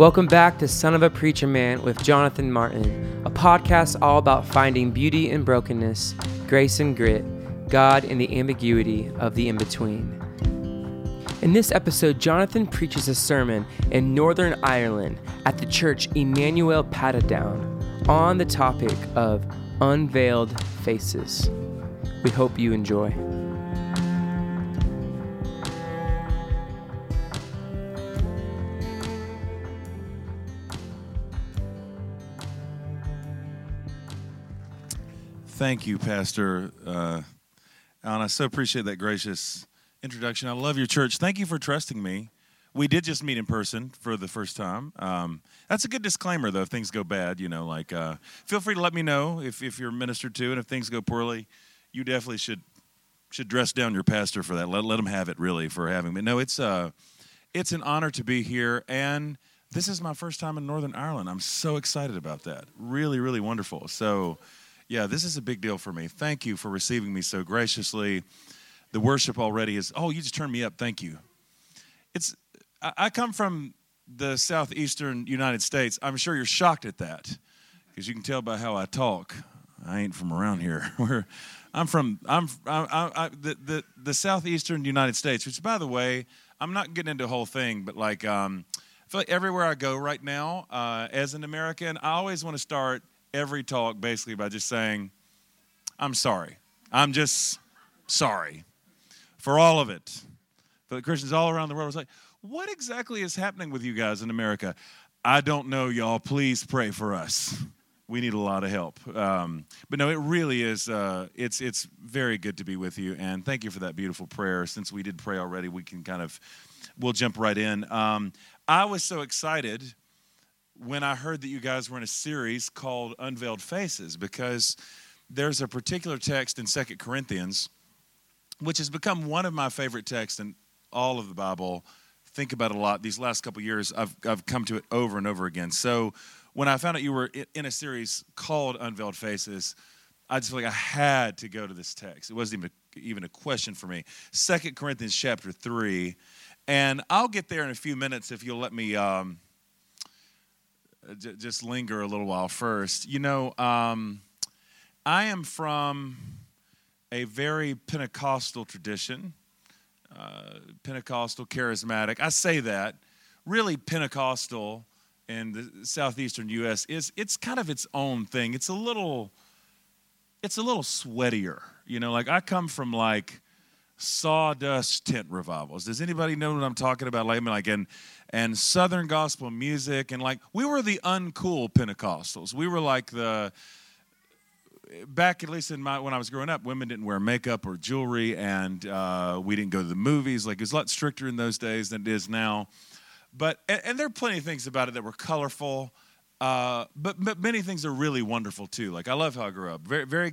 Welcome back to Son of a Preacher Man with Jonathan Martin, a podcast all about finding beauty in brokenness, grace and grit, God in the ambiguity of the in between. In this episode, Jonathan preaches a sermon in Northern Ireland at the church Emmanuel Portadown on the topic of unveiled faces. We hope you enjoy. Thank you, Pastor uh, Alan. I so appreciate that gracious introduction. I love your church. Thank you for trusting me. We did just meet in person for the first time. Um, that's a good disclaimer, though. If things go bad, you know, like uh, feel free to let me know if, if you're ministered to, and if things go poorly, you definitely should should dress down your pastor for that. Let let him have it, really, for having me. No, it's uh, it's an honor to be here, and this is my first time in Northern Ireland. I'm so excited about that. Really, really wonderful. So yeah, this is a big deal for me. Thank you for receiving me so graciously. The worship already is, oh, you just turned me up. Thank you. It's, I come from the southeastern United States. I'm sure you're shocked at that because you can tell by how I talk. I ain't from around here. Where I'm from, I'm, I, I, I, the, the, the southeastern United States, which, by the way, I'm not getting into the whole thing, but like, um, I feel like everywhere I go right now, uh, as an American, I always want to start every talk basically by just saying, I'm sorry. I'm just sorry for all of it. For the Christians all around the world, it's like, what exactly is happening with you guys in America? I don't know, y'all. Please pray for us. We need a lot of help. Um, but no, it really is. Uh, it's it's very good to be with you, and thank you for that beautiful prayer. Since we did pray already, we can kind of we'll jump right in. Um, I was so excited when I heard that you guys were in a series called Unveiled Faces because there's a particular text in Second Corinthians which has become one of my favorite texts in all of the Bible. Think about it a lot. These last couple years, I've, I've come to it over and over again. So when I found out you were in a series called Unveiled Faces, I just feel like I had to go to this text. It wasn't even a, even a question for me. Second Corinthians chapter 3. And I'll get there in a few minutes if you'll let me um, j- just linger a little while first. You know, um, I am from a very Pentecostal tradition, uh, Pentecostal, charismatic. I say that. Really, Pentecostal in the southeastern U.S. is it's kind of its own thing. It's a little, it's a little sweatier. You know, like I come from like sawdust tent revivals. Does anybody know what I'm talking about? Like, I mean, like, and and Southern gospel music, and like, we were the uncool Pentecostals. We were like the back at least in my when I was growing up, women didn't wear makeup or jewelry, and uh, we didn't go to the movies. Like, it was a lot stricter in those days than it is now. But and, and there are plenty of things about it that were colorful. Uh, but, but many things are really wonderful too. Like I love how I grew up. Very very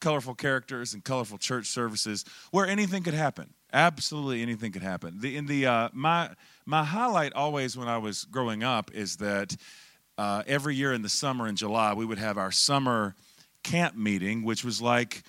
colorful characters and colorful church services where anything could happen. Absolutely anything could happen. The, in the uh, my my highlight always when I was growing up is that uh, every year in the summer in July we would have our summer camp meeting, which was like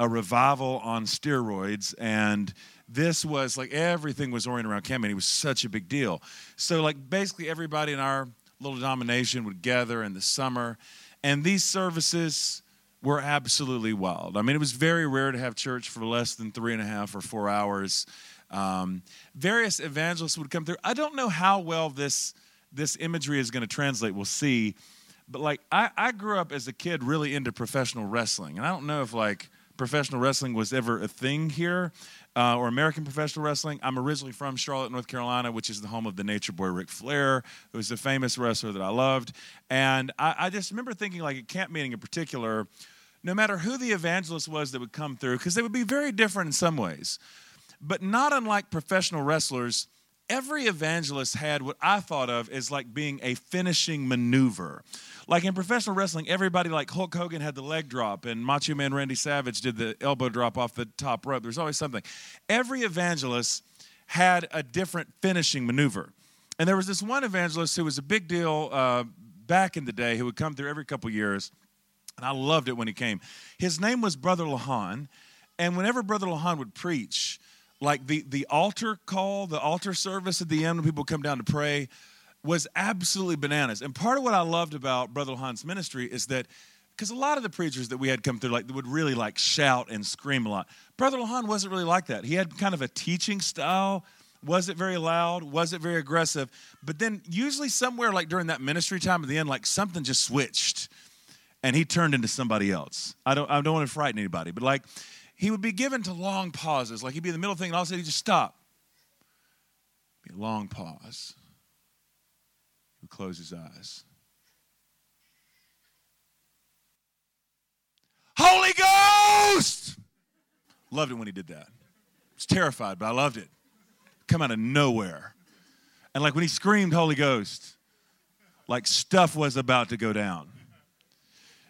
a revival on steroids and this was like everything was oriented around camp meeting. It was such a big deal. So like basically everybody in our little denomination would gather in the summer, and these services were absolutely wild. I mean, it was very rare to have church for less than three and a half or four hours. Um, various evangelists would come through. I don't know how well this this imagery is going to translate. We'll see. But like, I, I grew up as a kid really into professional wrestling, and I don't know if like professional wrestling was ever a thing here uh, or American professional wrestling. I'm originally from Charlotte, North Carolina, which is the home of the Nature Boy Ric Flair, who was a famous wrestler that I loved. And I, I just remember thinking, like at camp meeting in particular, no matter who the evangelist was that would come through, because they would be very different in some ways, but not unlike professional wrestlers every evangelist had what I thought of as like being a finishing maneuver. Like in professional wrestling, everybody like Hulk Hogan had the leg drop and Macho Man Randy Savage did the elbow drop off the top rope. There's always something. Every evangelist had a different finishing maneuver. And there was this one evangelist who was a big deal uh, back in the day who would come through every couple years. And I loved it when he came. His name was Brother Lahan. And whenever Brother Lahan would preach, like the, the altar call, the altar service at the end when people come down to pray, was absolutely bananas. And part of what I loved about Brother Lahan's ministry is that because a lot of the preachers that we had come through like would really like shout and scream a lot. Brother Lahan wasn't really like that. He had kind of a teaching style. Was it very loud? Was it very aggressive? But then usually somewhere like during that ministry time at the end, like something just switched and he turned into somebody else. I don't I don't want to frighten anybody, but like he would be given to long pauses. Like he'd be in the middle of thing and all of a sudden he'd just stop. Be a long pause. He would close his eyes. Holy Ghost! Loved it when he did that. I was terrified, but I loved it. Come out of nowhere. And like when he screamed Holy Ghost, like stuff was about to go down.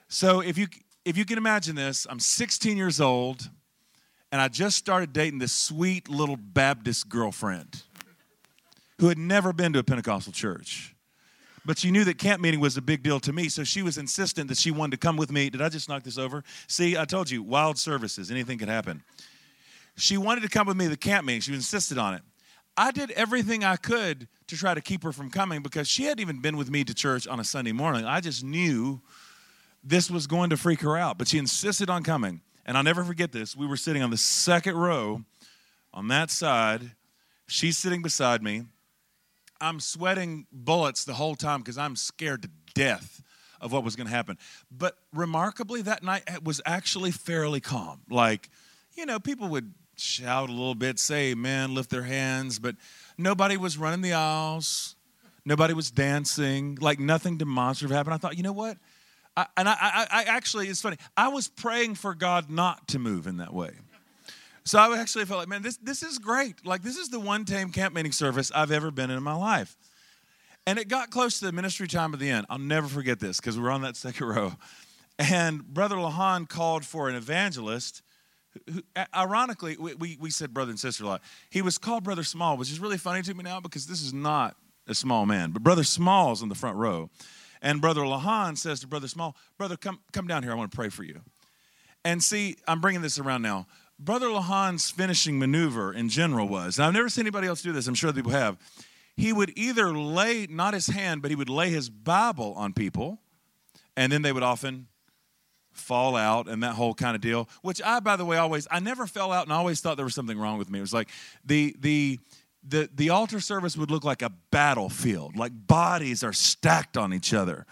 So if you if you can imagine this, I'm 16 years old and I just started dating this sweet little Baptist girlfriend who had never been to a Pentecostal church. But she knew that camp meeting was a big deal to me, so she was insistent that she wanted to come with me. Did I just knock this over? See, I told you, wild services, anything could happen. She wanted to come with me to the camp meeting. She insisted on it. I did everything I could to try to keep her from coming because she hadn't even been with me to church on a Sunday morning. I just knew this was going to freak her out, but she insisted on coming. And I'll never forget this. We were sitting on the second row on that side. She's sitting beside me. I'm sweating bullets the whole time because I'm scared to death of what was going to happen. But remarkably, that night was actually fairly calm. Like, you know, people would shout a little bit, say amen, lift their hands, but nobody was running the aisles. Nobody was dancing. Like, nothing demonstrative happened. I thought, you know what? I, and I, I, I actually, it's funny. I was praying for God not to move in that way. So I actually felt like, man, this, this is great. Like, this is the one tame camp meeting service I've ever been in, in my life. And it got close to the ministry time at the end. I'll never forget this because we were on that second row. And Brother Lahan called for an evangelist. Who, ironically, we, we, we said brother and sister a lot. He was called Brother Small, which is really funny to me now because this is not a small man. But Brother Small's in the front row. And Brother Lahan says to Brother Small, Brother, come, come down here. I want to pray for you. And see, I'm bringing this around now. Brother Lahan's finishing maneuver in general was, and I've never seen anybody else do this, I'm sure people have. He would either lay, not his hand, but he would lay his Bible on people, and then they would often fall out and that whole kind of deal. Which I, by the way, always, I never fell out and I always thought there was something wrong with me. It was like the, the, the, the altar service would look like a battlefield, like bodies are stacked on each other.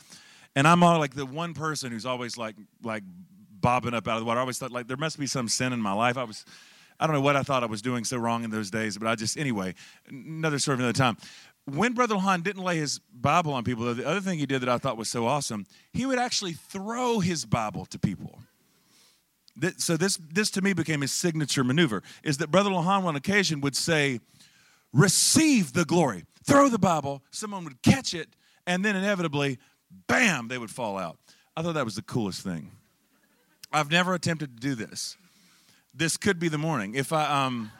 And I'm all like the one person who's always like, like bobbing up out of the water. I always thought like there must be some sin in my life. I was, I don't know what I thought I was doing so wrong in those days, but I just anyway, another of another time. When Brother Lahan didn't lay his Bible on people, though, the other thing he did that I thought was so awesome, he would actually throw his Bible to people. So this, this to me became his signature maneuver. Is that Brother Lahan on occasion would say, "Receive the glory." Throw the Bible. Someone would catch it, and then inevitably, bam, they would fall out. I thought that was the coolest thing. I've never attempted to do this. This could be the morning. If I, um,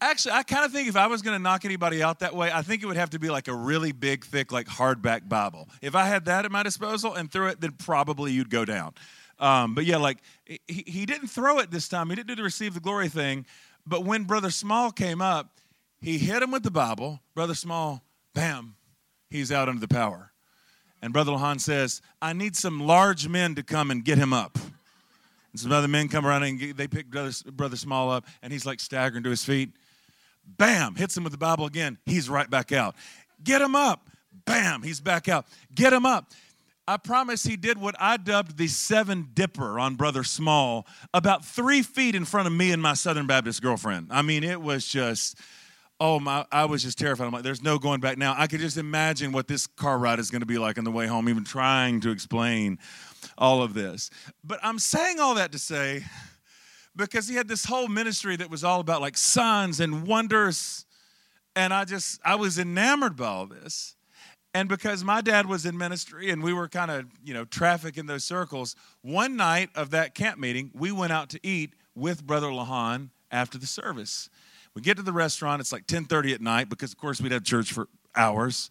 actually, I kind of think if I was going to knock anybody out that way, I think it would have to be like a really big, thick, like hardback Bible. If I had that at my disposal and threw it, then probably you'd go down. Um, but yeah, like he, he didn't throw it this time. He didn't do the receive the glory thing. But when Brother Small came up, he hit him with the Bible. Brother Small, bam, he's out under the power. And Brother Lahan says, I need some large men to come and get him up. And some other men come around and they pick Brother, Brother Small up, and he's like staggering to his feet. Bam, hits him with the Bible again. He's right back out. Get him up. Bam, he's back out. Get him up. I promise he did what I dubbed the seven dipper on Brother Small, about three feet in front of me and my Southern Baptist girlfriend. I mean, it was just oh my i was just terrified. I'm like there's no going back now. I could just imagine what this car ride is going to be like on the way home even trying to explain all of this. But i'm saying all that to say because he had this whole ministry that was all about like signs and wonders and i just i was enamored by all this. And because my dad was in ministry and we were kind of you know traffic in those circles one night of that camp meeting we went out to eat with brother lahan after the service we get to the restaurant. It's like 10:30 at night because, of course, we'd have church for hours,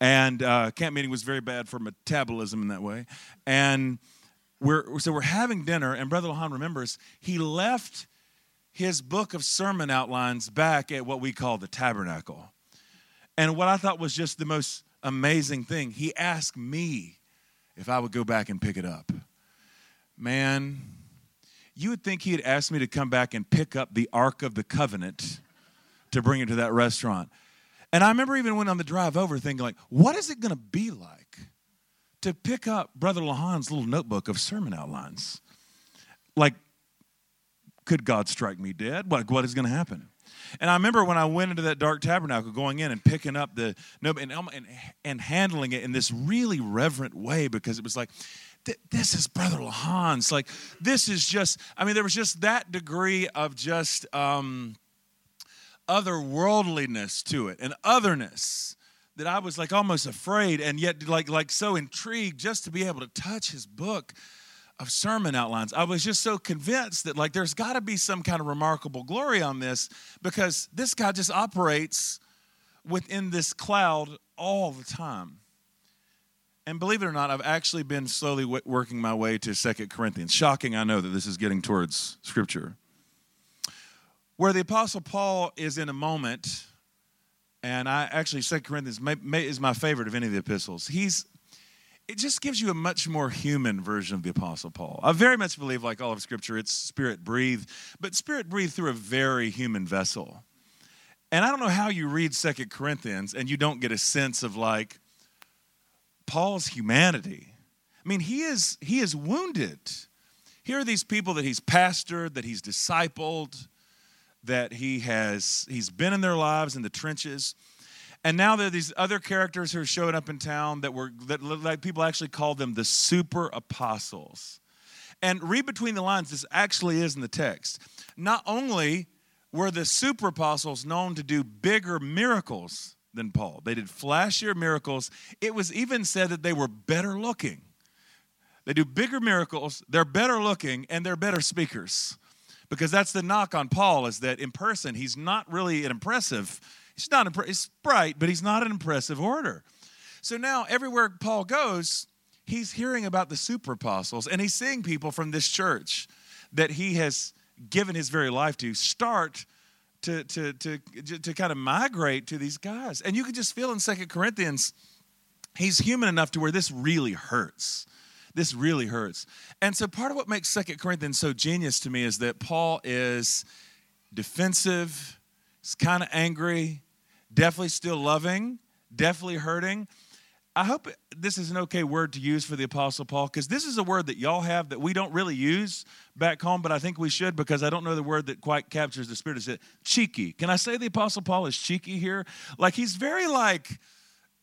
and uh, camp meeting was very bad for metabolism in that way. And we're so we're having dinner, and Brother Lahan remembers he left his book of sermon outlines back at what we call the tabernacle. And what I thought was just the most amazing thing, he asked me if I would go back and pick it up. Man, you would think he'd asked me to come back and pick up the Ark of the Covenant to bring it to that restaurant. And I remember even when on the drive over thinking, like, what is it going to be like to pick up Brother Lahan's little notebook of sermon outlines? Like, could God strike me dead? What, what is going to happen? And I remember when I went into that dark tabernacle, going in and picking up the notebook and, um, and, and handling it in this really reverent way because it was like, this is Brother Lahan's. Like, this is just, I mean, there was just that degree of just um, otherworldliness to it and otherness that I was like almost afraid and yet like, like so intrigued just to be able to touch his book of sermon outlines. I was just so convinced that like there's got to be some kind of remarkable glory on this because this guy just operates within this cloud all the time. And believe it or not, I've actually been slowly working my way to Second Corinthians. Shocking, I know that this is getting towards Scripture. Where the Apostle Paul is in a moment, and I actually, Second Corinthians may, may, is my favorite of any of the epistles. He's, it just gives you a much more human version of the Apostle Paul. I very much believe, like all of Scripture, it's spirit breathed, but spirit breathed through a very human vessel. And I don't know how you read Second Corinthians and you don't get a sense of like, Paul's humanity. I mean, he is, he is wounded. Here are these people that he's pastored, that he's discipled, that he has he's been in their lives in the trenches. And now there are these other characters who are showing up in town that were that like people actually called them the super apostles. And read between the lines, this actually is in the text. Not only were the super apostles known to do bigger miracles than Paul. They did flashier miracles. It was even said that they were better looking. They do bigger miracles, they're better looking, and they're better speakers. Because that's the knock on Paul is that in person, he's not really an impressive, he's not impre- he's bright, but he's not an impressive orator. So now everywhere Paul goes, he's hearing about the super apostles and he's seeing people from this church that he has given his very life to start to, to, to, to kind of migrate to these guys. And you can just feel in Second Corinthians, he's human enough to where this really hurts. This really hurts. And so part of what makes Second Corinthians so genius to me is that Paul is defensive, he's kind of angry, definitely still loving, definitely hurting. I hope this is an okay word to use for the Apostle Paul because this is a word that y'all have that we don't really use back home, but I think we should because I don't know the word that quite captures the spirit. Is it cheeky? Can I say the Apostle Paul is cheeky here? Like he's very like,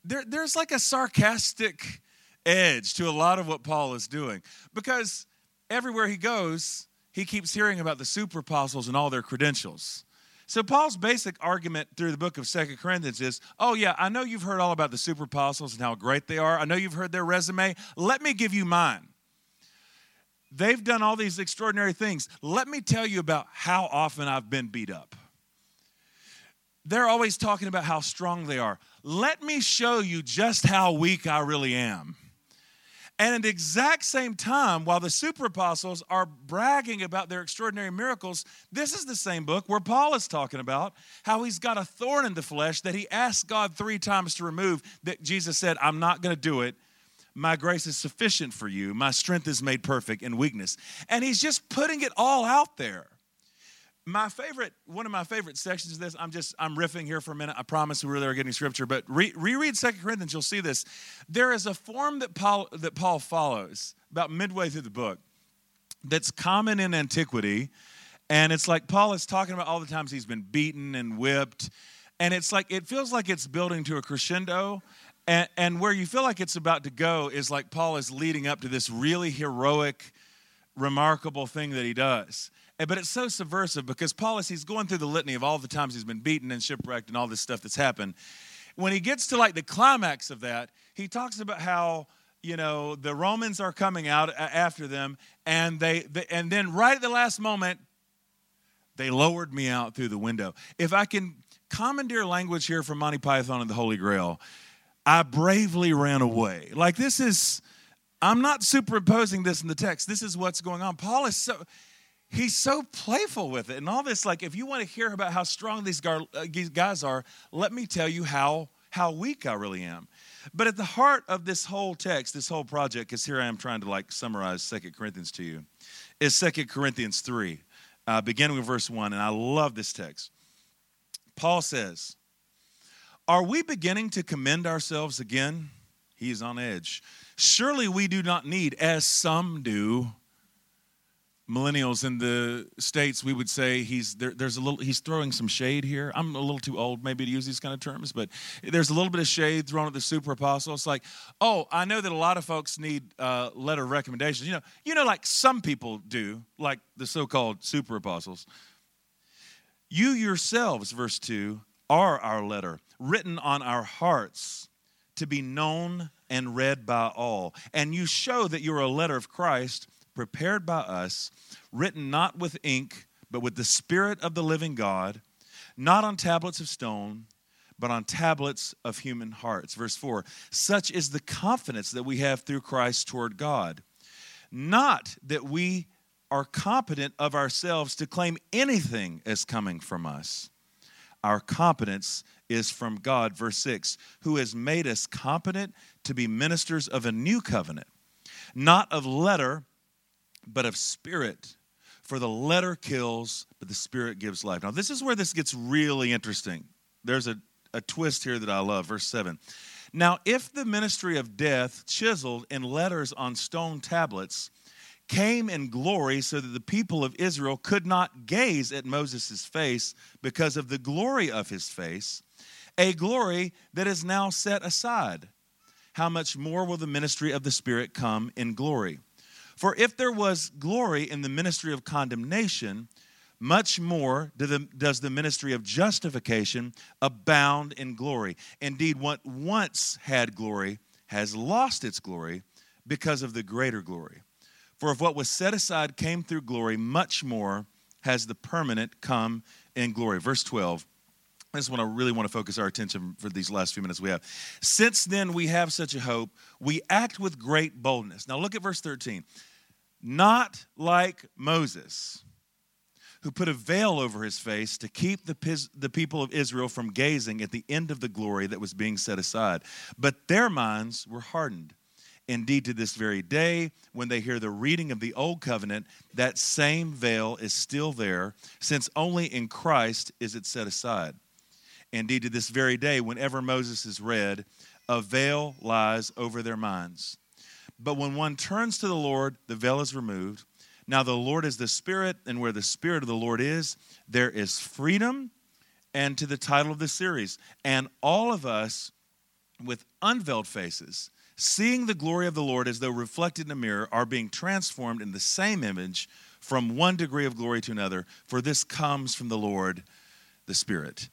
there, there's like a sarcastic edge to a lot of what Paul is doing because everywhere he goes, he keeps hearing about the super apostles and all their credentials. So Paul's basic argument through the book of Second Corinthians is, "Oh yeah, I know you've heard all about the super apostles and how great they are. I know you've heard their resume. Let me give you mine. They've done all these extraordinary things. Let me tell you about how often I've been beat up. They're always talking about how strong they are. Let me show you just how weak I really am." And at the exact same time, while the super apostles are bragging about their extraordinary miracles, this is the same book where Paul is talking about how he's got a thorn in the flesh that he asked God three times to remove. That Jesus said, I'm not going to do it. My grace is sufficient for you. My strength is made perfect in weakness. And he's just putting it all out there my favorite one of my favorite sections of this i'm just i'm riffing here for a minute. I promise we really are getting scripture but re- reread second corinthians you'll see this. There is a form that paul that paul follows about midway through the book that's common in antiquity and it's like paul is talking about all the times he's been beaten and whipped and it's like it feels like it's building to a crescendo and, and where you feel like it's about to go is like paul is leading up to this really heroic remarkable thing that he does but it's so subversive because Paul, as he's going through the litany of all the times he's been beaten and shipwrecked and all this stuff that's happened, when he gets to like the climax of that, he talks about how you know the Romans are coming out after them, and they, they and then right at the last moment, they lowered me out through the window. If I can commandeer language here from Monty Python and the Holy Grail, I bravely ran away. Like this is. I'm not superimposing this in the text. This is what's going on. Paul is so he's so playful with it and all this like if you want to hear about how strong these uh, guys are let me tell you how how weak I really am. But at the heart of this whole text, this whole project, because here I am trying to like summarize Second Corinthians to you, is Second Corinthians 3, uh, beginning with verse 1. And I love this text. Paul says, Are we beginning to commend ourselves again? He is on edge. Surely we do not need, as some do, millennials in the states we would say he's there, there's a little he's throwing some shade here. I'm a little too old maybe to use these kind of terms but there's a little bit of shade thrown at the super apostles like oh i know that a lot of folks need uh, letter of recommendations. You know you know like some people do like the so-called super apostles. You yourselves verse 2 are our letter written on our hearts to be known and read by all. And you show that you're a letter of christ prepared by us, written not with ink, but with the Spirit of the living God, not on tablets of stone, but on tablets of human hearts. Verse 4 Such is the confidence that we have through Christ toward God. Not that we are competent of ourselves to claim anything as coming from us. Our competence is from God. Verse 6 Who has made us competent to be ministers of a new covenant, not of letter but of spirit. For the letter kills, but the spirit gives life. Now, this is where this gets really interesting. There's a, a twist here that I love. Verse 7. Now, if the ministry of death, chiseled in letters on stone tablets, came in glory so that the people of Israel could not gaze at Moses' face because of the glory of his face, a glory that is now set aside, how much more will the ministry of the Spirit come in glory? For if there was glory in the ministry of condemnation, much more does the ministry of justification abound in glory. Indeed, what once had glory has lost its glory because of the greater glory. For if what was set aside came through glory, much more has the permanent come in glory. Verse 12. I just want to really want to focus our attention for these last few minutes we have. Since then we have such a hope, we act with great boldness. Now look at verse 13 not like Moses, who put a veil over his face to keep the, the people of Israel from gazing at the end of the glory that was being set aside. But their minds were hardened. Indeed, to this very day, when they hear the reading of the Old Covenant, that same veil is still there, since only in Christ is it set aside. Indeed, to this very day, whenever Moses is read, a veil lies over their minds. But when one turns to the Lord, the veil is removed. Now, the Lord is the Spirit, and where the Spirit of the Lord is, there is freedom. And to the title of the series, and all of us with unveiled faces, seeing the glory of the Lord as though reflected in a mirror, are being transformed in the same image from one degree of glory to another, for this comes from the Lord, the Spirit.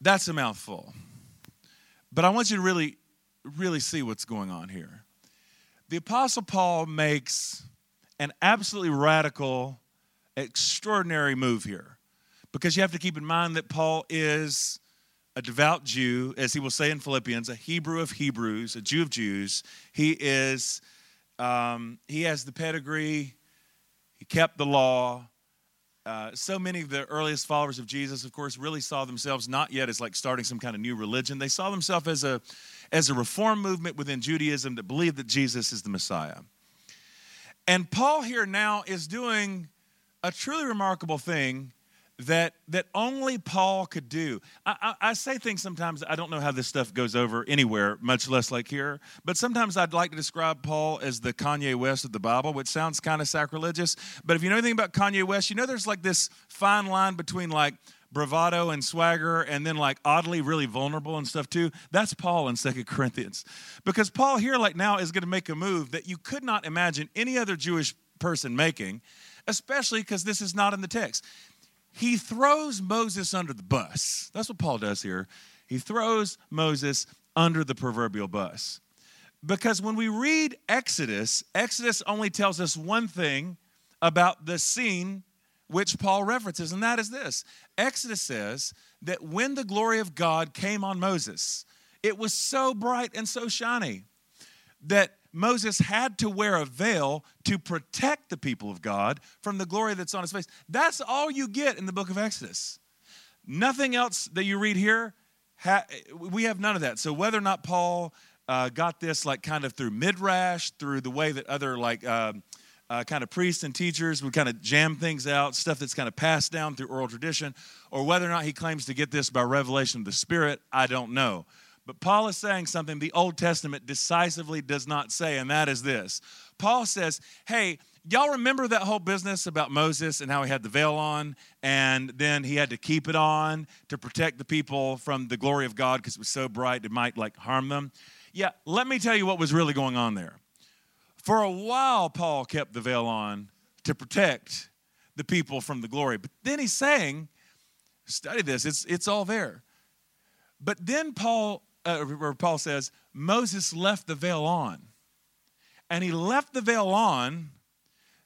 That's a mouthful. But I want you to really, really see what's going on here the Apostle Paul makes an absolutely radical, extraordinary move here. Because you have to keep in mind that Paul is a devout Jew, as he will say in Philippians, a Hebrew of Hebrews, a Jew of Jews. He is, um, he has the pedigree, he kept the law. Uh, so many of the earliest followers of Jesus, of course, really saw themselves not yet as like starting some kind of new religion. They saw themselves as a as a reform movement within Judaism that believed that Jesus is the Messiah. And Paul here now is doing a truly remarkable thing that that only Paul could do. I, I, I, say things sometimes I don't know how this stuff goes over anywhere, much less like here. But sometimes I'd like to describe Paul as the Kanye West of the Bible, which sounds kind of sacrilegious. But if you know anything about Kanye West, you know there's like this fine line between like bravado and swagger and then like oddly really vulnerable and stuff too that's paul in second corinthians because paul here like now is going to make a move that you could not imagine any other jewish person making especially because this is not in the text he throws moses under the bus. That's what paul does here. He throws moses under the proverbial bus. Because when we read exodus exodus only tells us one thing about the scene which Paul references, and that is this. Exodus says that when the glory of God came on Moses, it was so bright and so shiny that Moses had to wear a veil to protect the people of God from the glory that's on his face. That's all you get in the book of Exodus. Nothing else that you read here we have none of that. So whether or not Paul uh, got this like kind of through midrash, through the way that other like um, uh, kind of priests and teachers would kind of jam things out, stuff that's kind of passed down through oral tradition, or whether or not he claims to get this by revelation of the Spirit, I don't know. But Paul is saying something the Old Testament decisively does not say, and that is this. Paul says, hey, y'all remember that whole business about Moses and how he had the veil on, and then he had to keep it on to protect the people from the glory of God because it was so bright it might like harm them? Yeah, let me tell you what was really going on there. For a while, Paul kept the veil on to protect the people from the glory. But then he's saying, study this, it's, it's all there. But then Paul uh, where Paul says, Moses left the veil on. And he left the veil on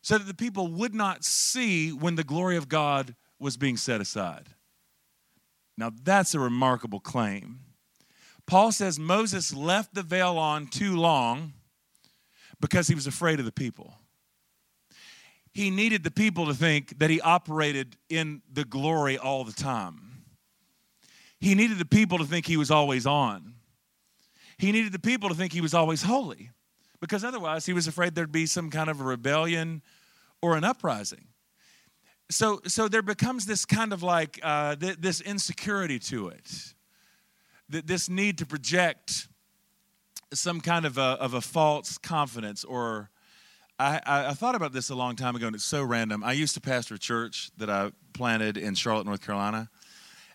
so that the people would not see when the glory of God was being set aside. Now, that's a remarkable claim. Paul says Moses left the veil on too long because he was afraid of the people. He needed the people to think that he operated in the glory all the time. He needed the people to think he was always on. He needed the people to think he was always holy because otherwise he was afraid there'd be some kind of a rebellion or an uprising. So, so there becomes this kind of like uh, th- this insecurity to it, th- this need to project some kind of a, of a false confidence or I, I, thought about this a long time ago and it's so random i used to pastor a church that i planted in charlotte north carolina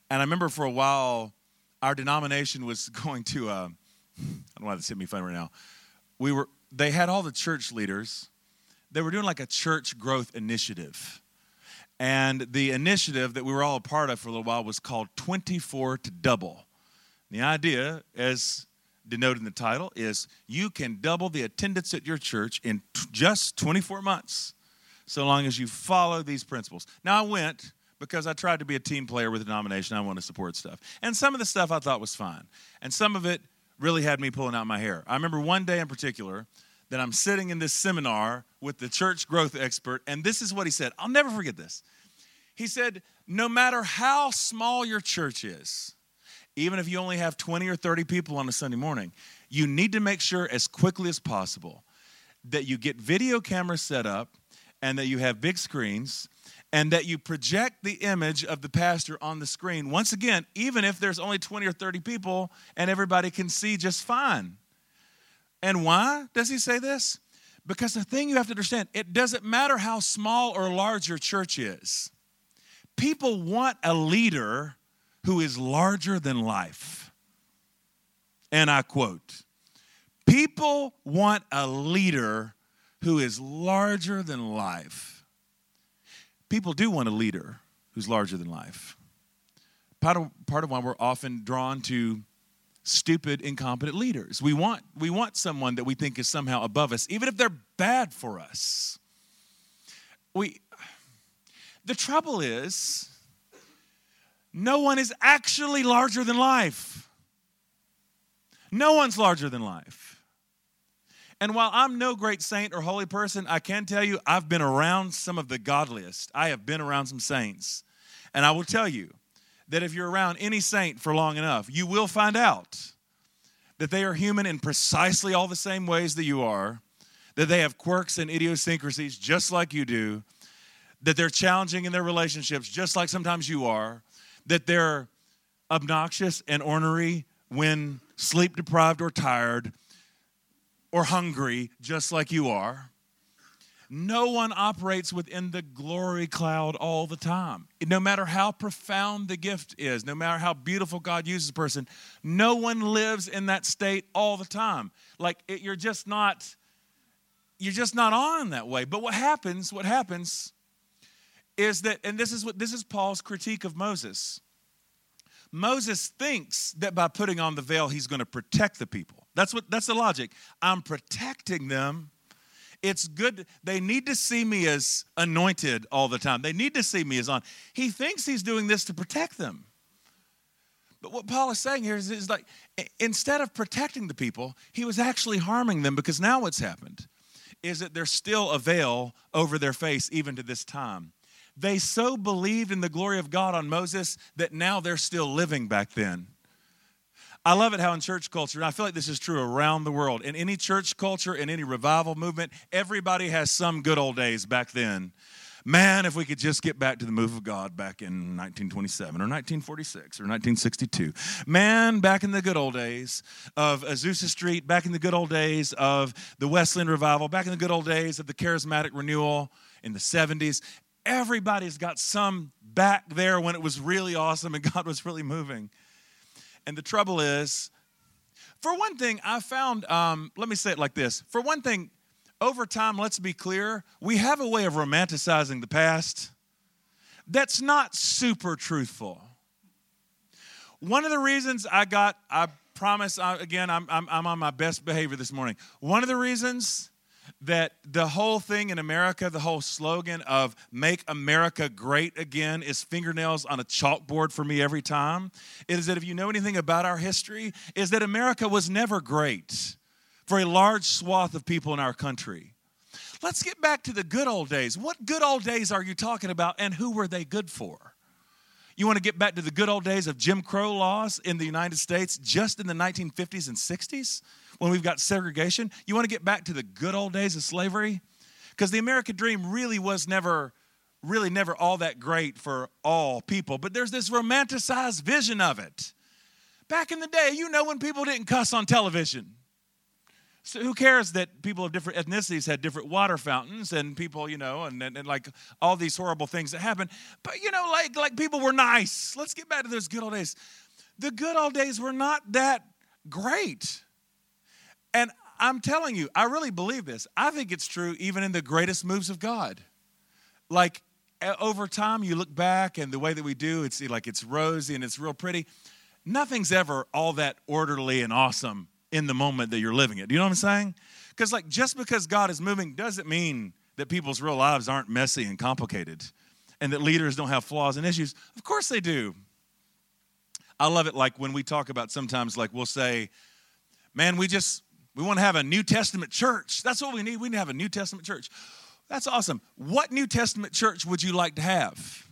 and I remember for a while, our denomination was going to, uh, I don't know why this hit me funny right now. We were, they had all the church leaders. They were doing like a church growth initiative. And the initiative that we were all a part of for a little while was called 24 to Double. The idea, as denoted in the title, is you can double the attendance at your church in t- just 24 months, so long as you follow these principles. Now, I went because I tried to be a team player with the denomination. I want to support stuff. And some of the stuff I thought was fine. And some of it really had me pulling out my hair. I remember one day in particular that I'm sitting in this seminar with the church growth expert, and this is what he said. I'll never forget this. He said, No matter how small your church is, even if you only have 20 or 30 people on a Sunday morning, you need to make sure as quickly as possible that you get video cameras set up and that you have big screens and that you project the image of the pastor on the screen. Once again, even if there's only 20 or 30 people and everybody can see just fine. And why does he say this? Because the thing you have to understand, it doesn't matter how small or large your church is. People want a leader who is larger than life. And I quote People want a leader who is larger than life people do want a leader who's larger than life. Part of, part of why we're often drawn to stupid, incompetent leaders. We want, we want someone that we think is somehow above us, even if they're bad for us. We, the trouble is, no one is actually larger than life. No one's larger than life. And while I'm no great saint or holy person, I can tell you I've been around some of the godliest. I have been around some saints. And I will tell you that if you're around any saint for long enough, you will find out that they are human in precisely all the same ways that you are, that they have quirks and idiosyncrasies just like you do, that they're challenging in their relationships just like sometimes you are, that they're obnoxious and ornery when sleep deprived or tired or hungry, just like you are. No one operates within the glory cloud all the time. No matter how profound the gift is, no matter how beautiful God uses a person, no one lives in that state all the time. Like it, you're just not you're just not on that way. But what happens, what happens is that and this is what this is Paul's critique of Moses. Moses thinks that by putting on the veil he's going to protect the people. That's what that's the logic. I'm protecting them. It's good. They need to see me as anointed all the time. They need to see me as on. He thinks he's doing this to protect them. But what Paul is saying here is, is like instead of protecting the people, he was actually harming them because now what's happened is that there's still a veil over their face even to this time. They so believed in the glory of God on Moses that now they're still living back then I love it how in church culture, and I feel like this is true around the world, in any church culture, in any revival movement, everybody has some good old days back then. Man, if we could just get back to the move of God back in 1927 or 1946 or 1962. Man, back in the good old days of Azusa Street, back in the good old days of the Wesleyan revival, back in the good old days of the charismatic renewal in the 70s. Everybody's got some back there when it was really awesome and God was really moving. And the trouble is, for one thing, I found, um, let me say it like this. For one thing, over time, let's be clear, we have a way of romanticizing the past that's not super truthful. One of the reasons I got, I promise, I, again, I'm, I'm, I'm on my best behavior this morning. One of the reasons that the whole thing in America, the whole slogan of make America great again is fingernails on a chalkboard for me every time, is that if you know anything about our history, is that America was never great for a large swath of people in our country. Let's get back to the good old days. What good old days are you talking about and who were they good for? You want to get back to the good old days of Jim Crow laws in the United States just in the 1950s and 60s? When we've got segregation. You want to get back to the good old days of slavery? Because the American dream really was never, really never all that great for all people. But there's this romanticized vision of it. Back in the day, you know when people didn't cuss on television. So who cares that people of different ethnicities had different water fountains and people, you know, and, and, and, like all these horrible things that happened. But you know, like like people were nice. Let's get back to those good old days. The good old days were not that great. And I'm telling you, I really believe this. I think it's true even in the greatest moves of God. Like over time, you look back and the way that we do, it's eh, like it's rosy and it's real pretty. Nothing's ever all that orderly and awesome in the moment that you're living it. Do you know what I'm saying? Because like just because God is moving doesn't mean that people's real lives aren't messy and complicated and that leaders don't have flaws and issues. Of course they do. I love it like when we talk about sometimes like we'll say, man, we just we want to have a New Testament church. That's what we need. We need to have a New Testament church. That's awesome. What New Testament church would you like to have?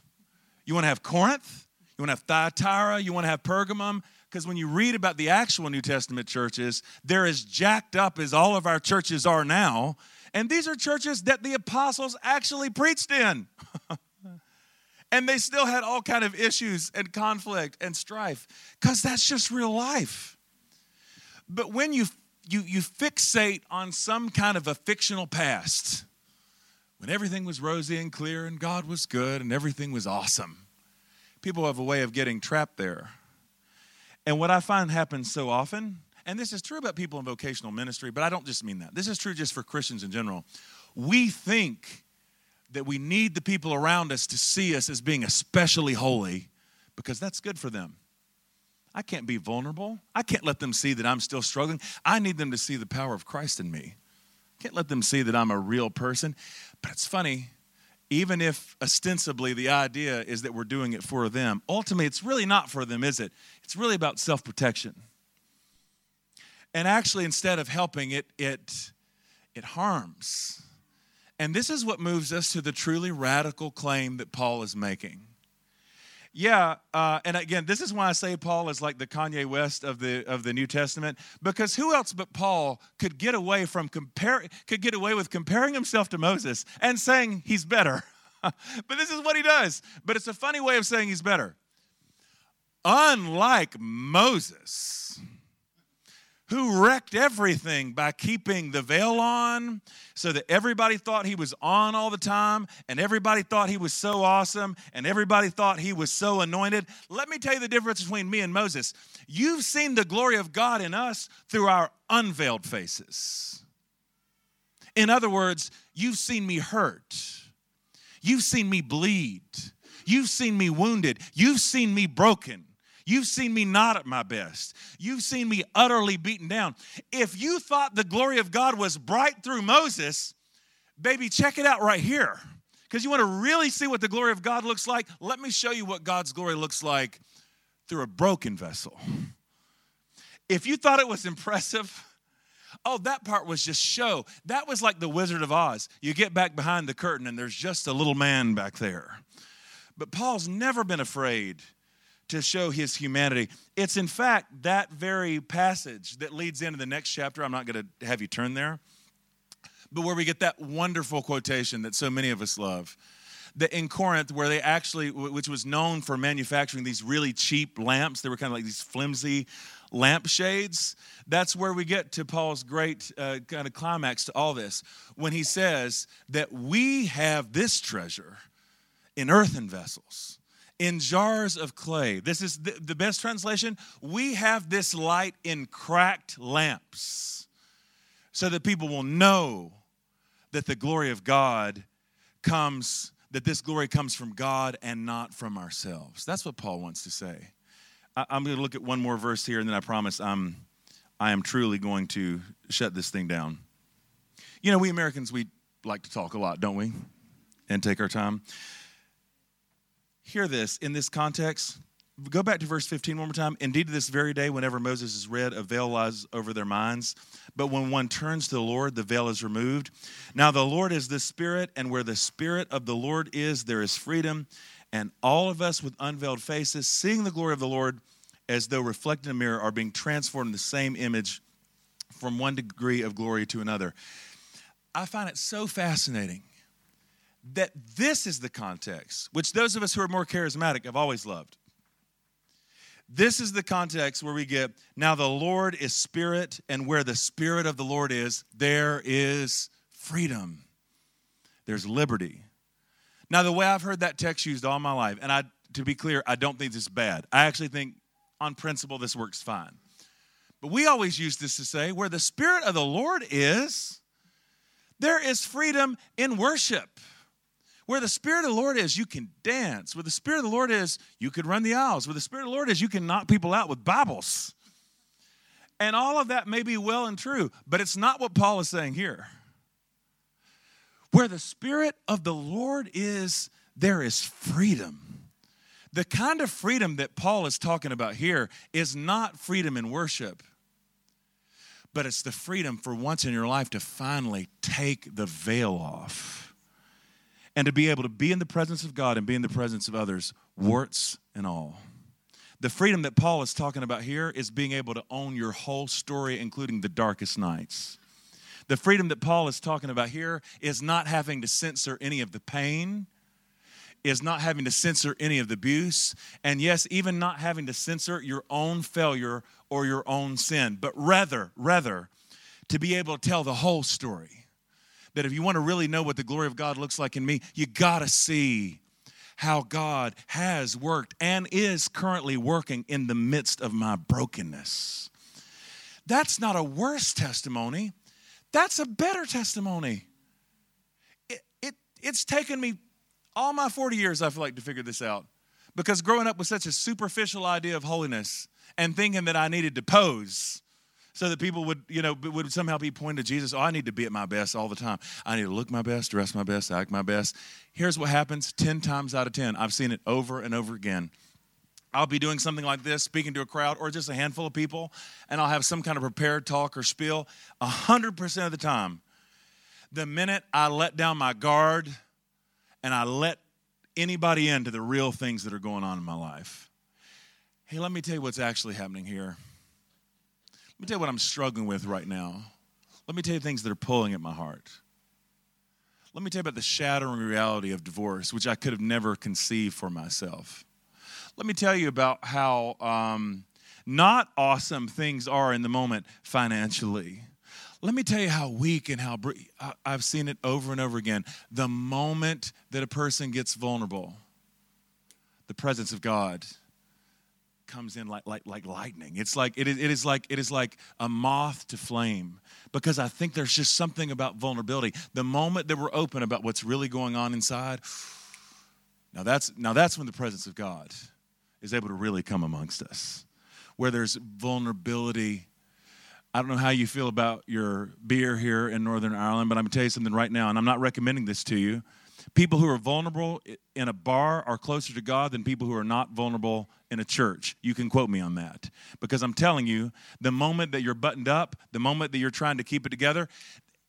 You want to have Corinth? You want to have Thyatira? You want to have Pergamum? Because when you read about the actual New Testament churches, they're as jacked up as all of our churches are now. And these are churches that the apostles actually preached in. and they still had all kind of issues and conflict and strife because that's just real life. But when you you, you fixate on some kind of a fictional past when everything was rosy and clear and God was good and everything was awesome. People have a way of getting trapped there. And what I find happens so often, and this is true about people in vocational ministry, but I don't just mean that. This is true just for Christians in general. We think that we need the people around us to see us as being especially holy because that's good for them. I can't be vulnerable. I can't let them see that I'm still struggling. I need them to see the power of Christ in me. I can't let them see that I'm a real person. But it's funny, even if ostensibly the idea is that we're doing it for them, ultimately it's really not for them, is it? It's really about self protection. And actually, instead of helping, it, it, it harms. And this is what moves us to the truly radical claim that Paul is making. Yeah, uh, and again, this is why I say Paul is like the Kanye West of the of the New Testament, because who else but Paul could get away from compare could get away with comparing himself to Moses and saying he's better. but this is what he does. But it's a funny way of saying he's better. Unlike Moses, who wrecked everything by keeping the veil on so that everybody thought he was on all the time and everybody thought he was so awesome and everybody thought he was so anointed. Let me tell you the difference between me and Moses. You've seen the glory of God in us through our unveiled faces. In other words, you've seen me hurt, you've seen me bleed, you've seen me wounded, you've seen me broken. You've seen me not at my best. You've seen me utterly beaten down. If you thought the glory of God was bright through Moses, baby, check it out right here. Because you want to really see what the glory of God looks like, let me show you what God's glory looks like through a broken vessel. If you thought it was impressive, oh, that part was just show. That was like the Wizard of Oz. You get back behind the curtain and there's just a little man back there. But Paul's never been afraid to show his humanity. It's in fact that very passage that leads into the next chapter. I'm not going to have you turn there, but where we get that wonderful quotation that so many of us love. That in Corinth, where they actually, which was known for manufacturing these really cheap lamps, they were kind of like these flimsy lampshades. That's where we get to Paul's great uh, kind of climax to all this when he says that we have this treasure in earthen vessels in jars of clay. This is the, the best translation. We have this light in cracked lamps so that people will know that the glory of God comes, that this glory comes from God and not from ourselves. That's what Paul wants to say. I, am going to look at one more verse here, and then I promise I'm, I am truly going to shut this thing down. You know, we Americans, we like to talk a lot, don't we? And take our time hear this in this context. Go back to verse 15 one more time. Indeed, this very day, whenever Moses is read, a veil lies over their minds. But when one turns to the Lord, the veil is removed. Now, the Lord is the Spirit, and where the Spirit of the Lord is, there is freedom. And all of us with unveiled faces, seeing the glory of the Lord as though reflected in a mirror, are being transformed in the same image from one degree of glory to another. I find it so fascinating that this is the context, which those of us who are more charismatic have always loved. This is the context where we get now the Lord is spirit, and where the spirit of the Lord is, there is freedom, there's liberty. Now, the way I've heard that text used all my life, and I, to be clear, I don't think this is bad. I actually think, on principle, this works fine. But we always use this to say, where the Spirit of the Lord is, there is freedom in worship. Where the Spirit of the Lord is, you can dance. Where the Spirit of the Lord is, you can run the aisles. Where the Spirit of the Lord is, you can knock people out with Bibles. And all of that may be well and true, but it's not what Paul is saying here. Where the Spirit of the Lord is, there is freedom. The kind of freedom that Paul is talking about here is not freedom in worship, but it's the freedom for once in your life to finally take the veil off and to be able to be in the presence of God and be in the presence of others, warts and all. The freedom that Paul is talking about here is being able to own your whole story, including the darkest nights. The freedom that Paul is talking about here is not having to censor any of the pain, is not having to censor any of the abuse, and yes, even not having to censor your own failure or your own sin, but rather, rather, to be able to tell the whole story that if you want to really know what the glory of God looks like in me, you got to see how God has worked and is currently working in the midst of my brokenness. That's not a worse testimony, that's a better testimony. It, it, it's taken me all my 40 years, I feel like, to figure this out. Because growing up with such a superficial idea of holiness and thinking that I needed to pose so that people would, you know, would somehow be pointed to Jesus. Oh, I need to be at my best all the time. I need to look my best, dress my best, act my best. Here's what happens 10 times out of 10. I've seen it over and over again. I'll be doing something like this, speaking to a crowd or just a handful of people, and I'll have some kind of prepared talk or spiel. 100% of the time, the minute I let down my guard and I let anybody into the real things that are going on in my life, hey, let me tell you what's actually happening here me tell you what I'm struggling with right now. Let me tell you things that are pulling at my heart. Let me tell you about the shattering reality of divorce, which I could have never conceived for myself. Let me tell you about how um, not awesome things are in the moment financially. Let me tell you how weak and how I've seen it over and over again. The moment that a person gets vulnerable, the presence of God comes in like, like, like lightning. It's like it is, it is like it is like a moth to flame because I think there's just something about vulnerability. The moment that we're open about what's really going on inside, now that's now that's when the presence of God is able to really come amongst us. Where there's vulnerability. I don't know how you feel about your beer here in Northern Ireland, but I'm gonna tell you something right now, and I'm not recommending this to you. People who are vulnerable in a bar are closer to God than people who are not vulnerable in a church. You can quote me on that. Because I'm telling you, the moment that you're buttoned up, the moment that you're trying to keep it together,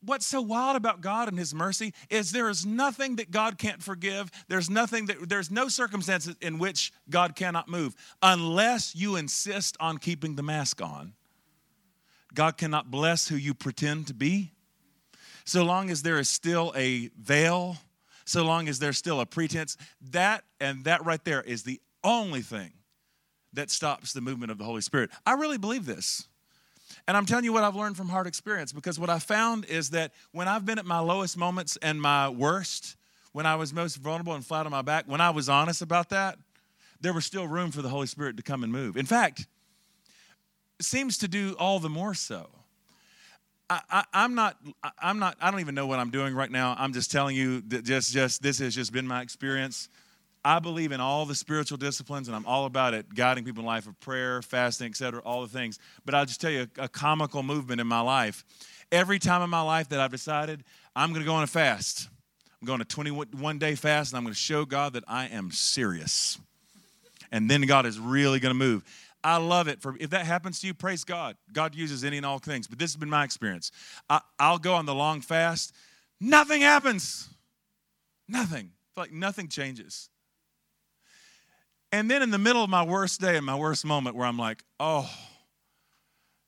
what's so wild about God and his mercy is there is nothing that God can't forgive. There's nothing that there's no circumstances in which God cannot move unless you insist on keeping the mask on. God cannot bless who you pretend to be. So long as there is still a veil, so long as there's still a pretense, that and that right there is the only thing that stops the movement of the Holy Spirit. I really believe this. And I'm telling you what I've learned from hard experience because what I found is that when I've been at my lowest moments and my worst, when I was most vulnerable and flat on my back, when I was honest about that, there was still room for the Holy Spirit to come and move. In fact, seems to do all the more so. I, am not. I'm not. I don't even know what I'm doing right now. I'm just telling you that just, just this has just been my experience. I believe in all the spiritual disciplines, and I'm all about it, guiding people in life of prayer, fasting, etc., all the things. But I'll just tell you a, a comical movement in my life. Every time in my life that I've decided I'm going to go on a fast, I'm going to 21 day fast, and I'm going to show God that I am serious. And then God is really going to move. I love it. For if that happens to you, praise God. God uses any and all things. But this has been my experience. I, will go on the long fast. Nothing happens. Nothing. Like nothing changes. And then in the middle of my worst day and my worst moment where I'm like, oh,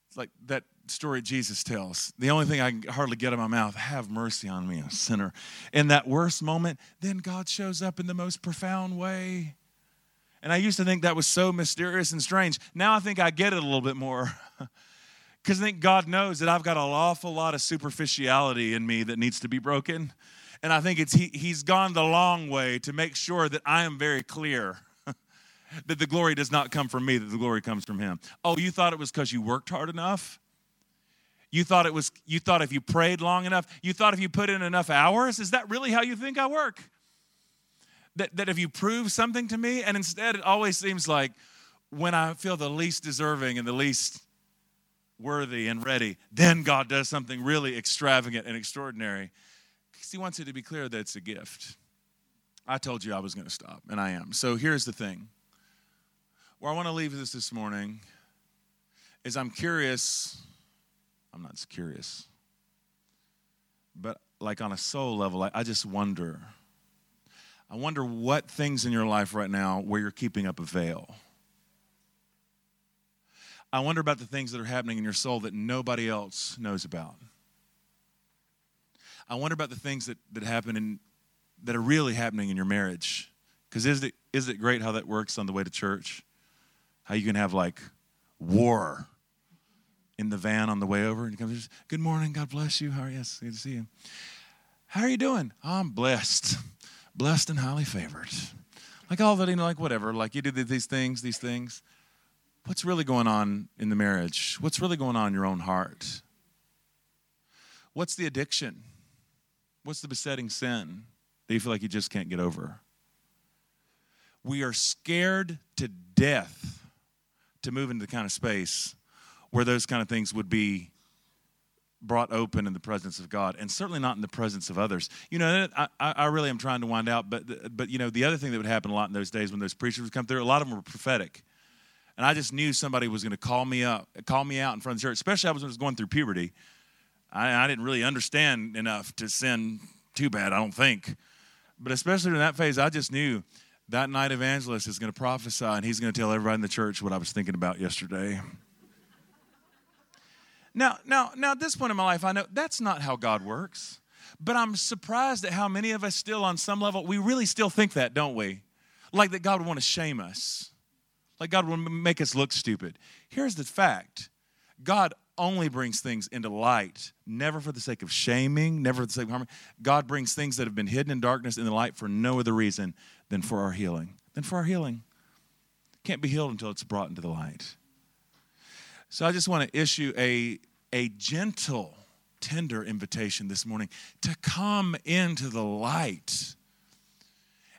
it's like that story Jesus tells. The only thing I can hardly get in my mouth, have mercy on me, a sinner. In that worst moment, then God shows up in the most profound way. And I used to think that was so mysterious and strange. Now I think I get it a little bit more. Because I think God knows that I've got an awful lot of superficiality in me that needs to be broken. And I think it's he, He's gone the long way to make sure that I am very clear that the glory does not come from me, that the glory comes from him. Oh, you thought it was because you worked hard enough? You thought it was you thought if you prayed long enough, you thought if you put in enough hours, is that really how you think I work? That that if you prove something to me, and instead it always seems like when I feel the least deserving and the least worthy and ready, then God does something really extravagant and extraordinary. Because he wants it to be clear that it's a gift. I told you I was going to stop, and I am. So here's the thing where I want to leave this this morning is I'm curious. I'm not curious, but like on a soul level, I, I just wonder. I wonder what things in your life right now where you're keeping up a veil. I wonder about the things that are happening in your soul that nobody else knows about. I wonder about the things that, that happen in that are really happening in your marriage. Because is it, is it great how that works on the way to church? How you can have like war in the van on the way over, and he comes, "Good morning, God bless you. How are you? Yes, good to see you. How are you doing? Oh, I'm blessed, blessed and highly favored. Like all that, you know, like whatever. Like you did these things, these things. What's really going on in the marriage? What's really going on in your own heart? What's the addiction? What's the besetting sin that you feel like you just can't get over? We are scared to death to move into the kind of space where those kind of things would be brought open in the presence of God, and certainly not in the presence of others. You know, I, I really am trying to wind out, but but you know, the other thing that would happen a lot in those days when those preachers would come through, a lot of them were prophetic, and I just knew somebody was going to call me up, call me out in front of the church. Especially I was, was going through puberty. I, I didn't really understand enough to sin too bad, I don't think. But especially in that phase, I just knew that night evangelist is going to prophesy and he's going to tell everybody in the church what I was thinking about yesterday. Now, now, now, at this point in my life, I know that's not how God works. But I'm surprised at how many of us still, on some level, we really still think that, don't we? Like that God would want to shame us, like God would make us look stupid. Here's the fact God only brings things into light, never for the sake of shaming, never for the sake of harming. God brings things that have been hidden in darkness in the light for no other reason than for our healing. Than for our healing. Can't be healed until it's brought into the light. So I just want to issue a, a gentle, tender invitation this morning to come into the light.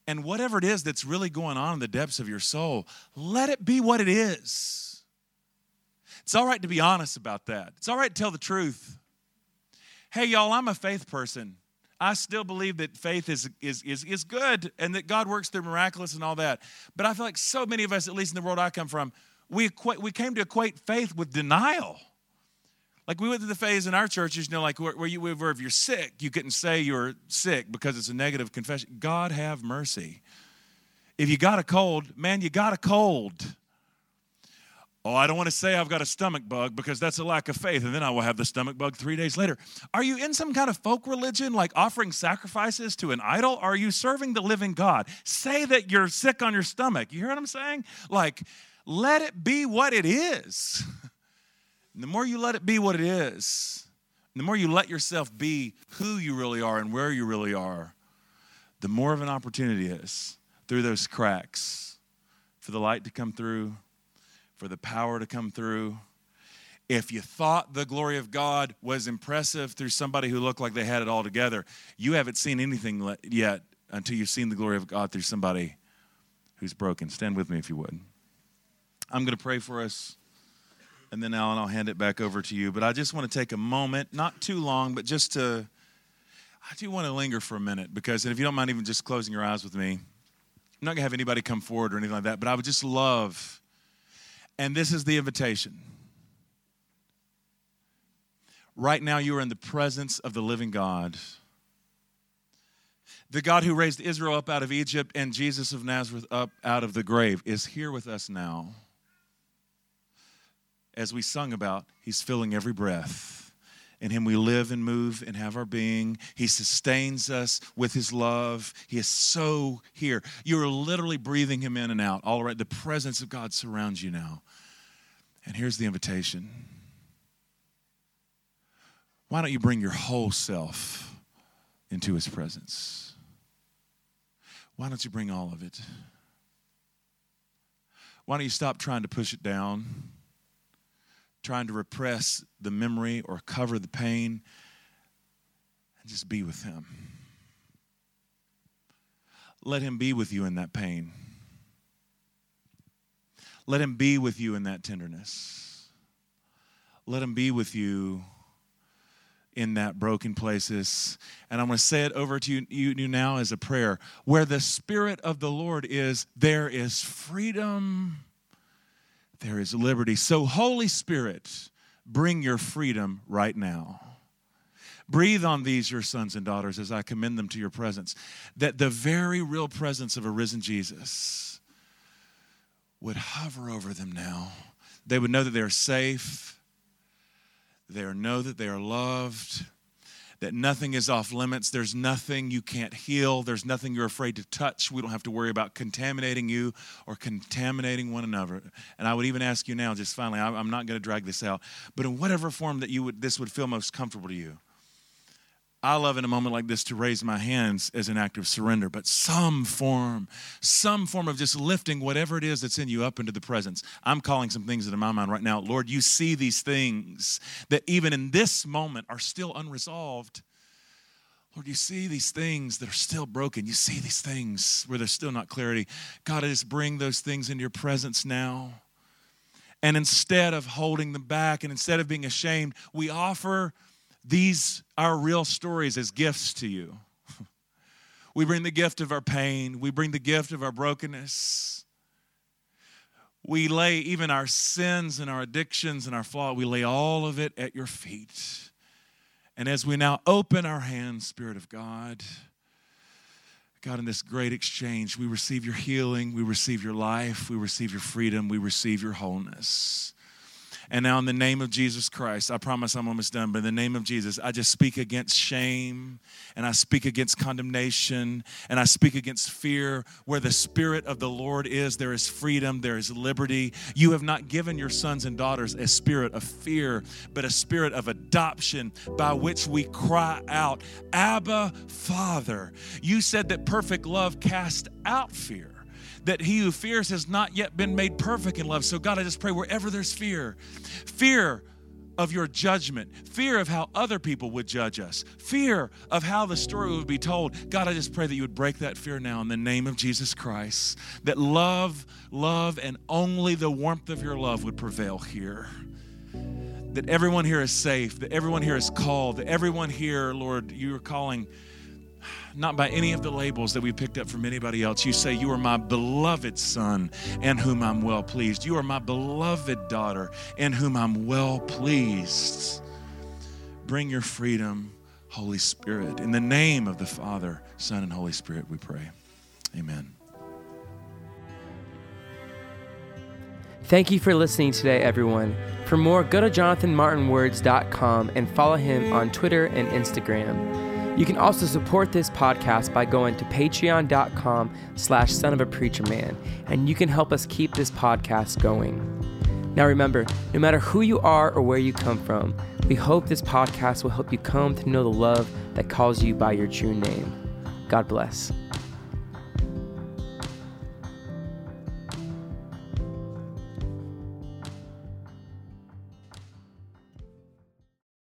And whatever it is that's really going on in the depths of your soul, let it be what it is it's all right to be honest about that. It's all right to tell the truth. Hey, y'all, I'm a faith person. I still believe that faith is, is, is, is good and that God works through miraculous and all that. But I feel like so many of us, at least in the world I come from, we, equate, we came to equate faith with denial. Like we went through the phase in our churches, you know, like where, where you where if you're sick, you couldn't say you're sick because it's a negative confession. God have mercy. If you got a cold, man, you got a cold. Oh, I don't want to say I've got a stomach bug because that's a lack of faith, and then I will have the stomach bug three days later. Are you in some kind of folk religion, like offering sacrifices to an idol? Are you serving the living God? Say that you're sick on your stomach. You hear what I'm saying? Like, let it be what it is. And the more you let it be what it is, the more you let yourself be who you really are and where you really are, the more of an opportunity is through those cracks for the light to come through, for the power to come through. If you thought the glory of God was impressive through somebody who looked like they had it all together, you haven't seen anything yet until you've seen the glory of God through somebody who's broken. Stand with me if you would. I'm going to pray for us and then Alan, I'll hand it back over to you. But I just want to take a moment, not too long, but just to, I do want to linger for a minute because, and if you don't mind even just closing your eyes with me, I'm not going to have anybody come forward or anything like that, but I would just love, and this is the invitation. Right now, you are in the presence of the living God. The God who raised Israel up out of Egypt and Jesus of Nazareth up out of the grave is here with us now as we sung about, He's filling every breath. In Him we live and move and have our being. He sustains us with His love. He is so here. You are literally breathing Him in and out. All right, the presence of God surrounds you now. And here's the invitation why don't you bring your whole self into His presence? Why don't you bring all of it? Why don't you stop trying to push it down? Trying to repress the memory or cover the pain, and just be with Him. Let Him be with you in that pain. Let Him be with you in that tenderness. Let Him be with you in that broken places. And I'm going to say it over to you, you, now as a prayer. Where the Spirit of the Lord is, there is freedom there is liberty. So, Holy Spirit, bring your freedom right now. Breathe on these, your sons and daughters, as I commend them to your presence, that the very real presence of a risen Jesus would hover over them now. They would know that they are safe, they know that they are loved that nothing is off limits. There's nothing you can't heal. There's nothing you're afraid to touch. We don't have to worry about contaminating you or contaminating one another. And I would even ask you now, just finally, I'm not going to drag this out, but in whatever form that you would, this would feel most comfortable to you. I love in a moment like this to raise my hands as an act of surrender, but some form, some form of just lifting whatever it is that's in you up into the presence. I'm calling some things into my mind right now. Lord, you see these things that even in this moment are still unresolved. Lord, you see these things that are still broken. You see these things where there's still not clarity. God, I just bring those things into your presence now. And instead of holding them back and instead of being ashamed, we offer these are real stories as gifts to you. we bring the gift of our pain, we bring the gift of our brokenness. We lay even our sins and our addictions and our flaw, we lay all of it at your feet. And as we now open our hands, Spirit of God, God, in this great exchange, we receive your healing, we receive your life, we receive your freedom, we receive your wholeness. And now, in the name of Jesus Christ, I promise I'm almost done, but in the name of Jesus, I just speak against shame and I speak against condemnation and I speak against fear. Where the Spirit of the Lord is, there is freedom, there is liberty. You have not given your sons and daughters a spirit of fear, but a spirit of adoption by which we cry out, Abba, Father. You said that perfect love casts out fear that he who fears has not yet been made perfect in love. So, God, I just pray wherever there's fear, fear of your judgment, fear of how other people would judge us, fear of how the story would be told. God, I just pray that you would break that fear now in the name of Jesus Christ. That love, love, and only the warmth of your love would prevail here. That everyone here is safe, that everyone here is called, that everyone here, Lord, you are calling not by any of the labels that we picked up from anybody else. You say, You are my beloved son in whom I'm well pleased. You are my beloved daughter in whom I'm well pleased. Bring your freedom, Holy Spirit. In the name of the Father, Son, and Holy Spirit, we pray. Amen. Thank you for listening today, everyone. For more, go to jonathanmartinwords.com and follow him on Twitter and Instagram. You can also support this podcast by going to patreon.com slash son of a preacher man, and you can help us keep this podcast going. Now remember, no matter who you are or where you come from, we hope this podcast will help you come to know the love that calls you by your true name. God bless.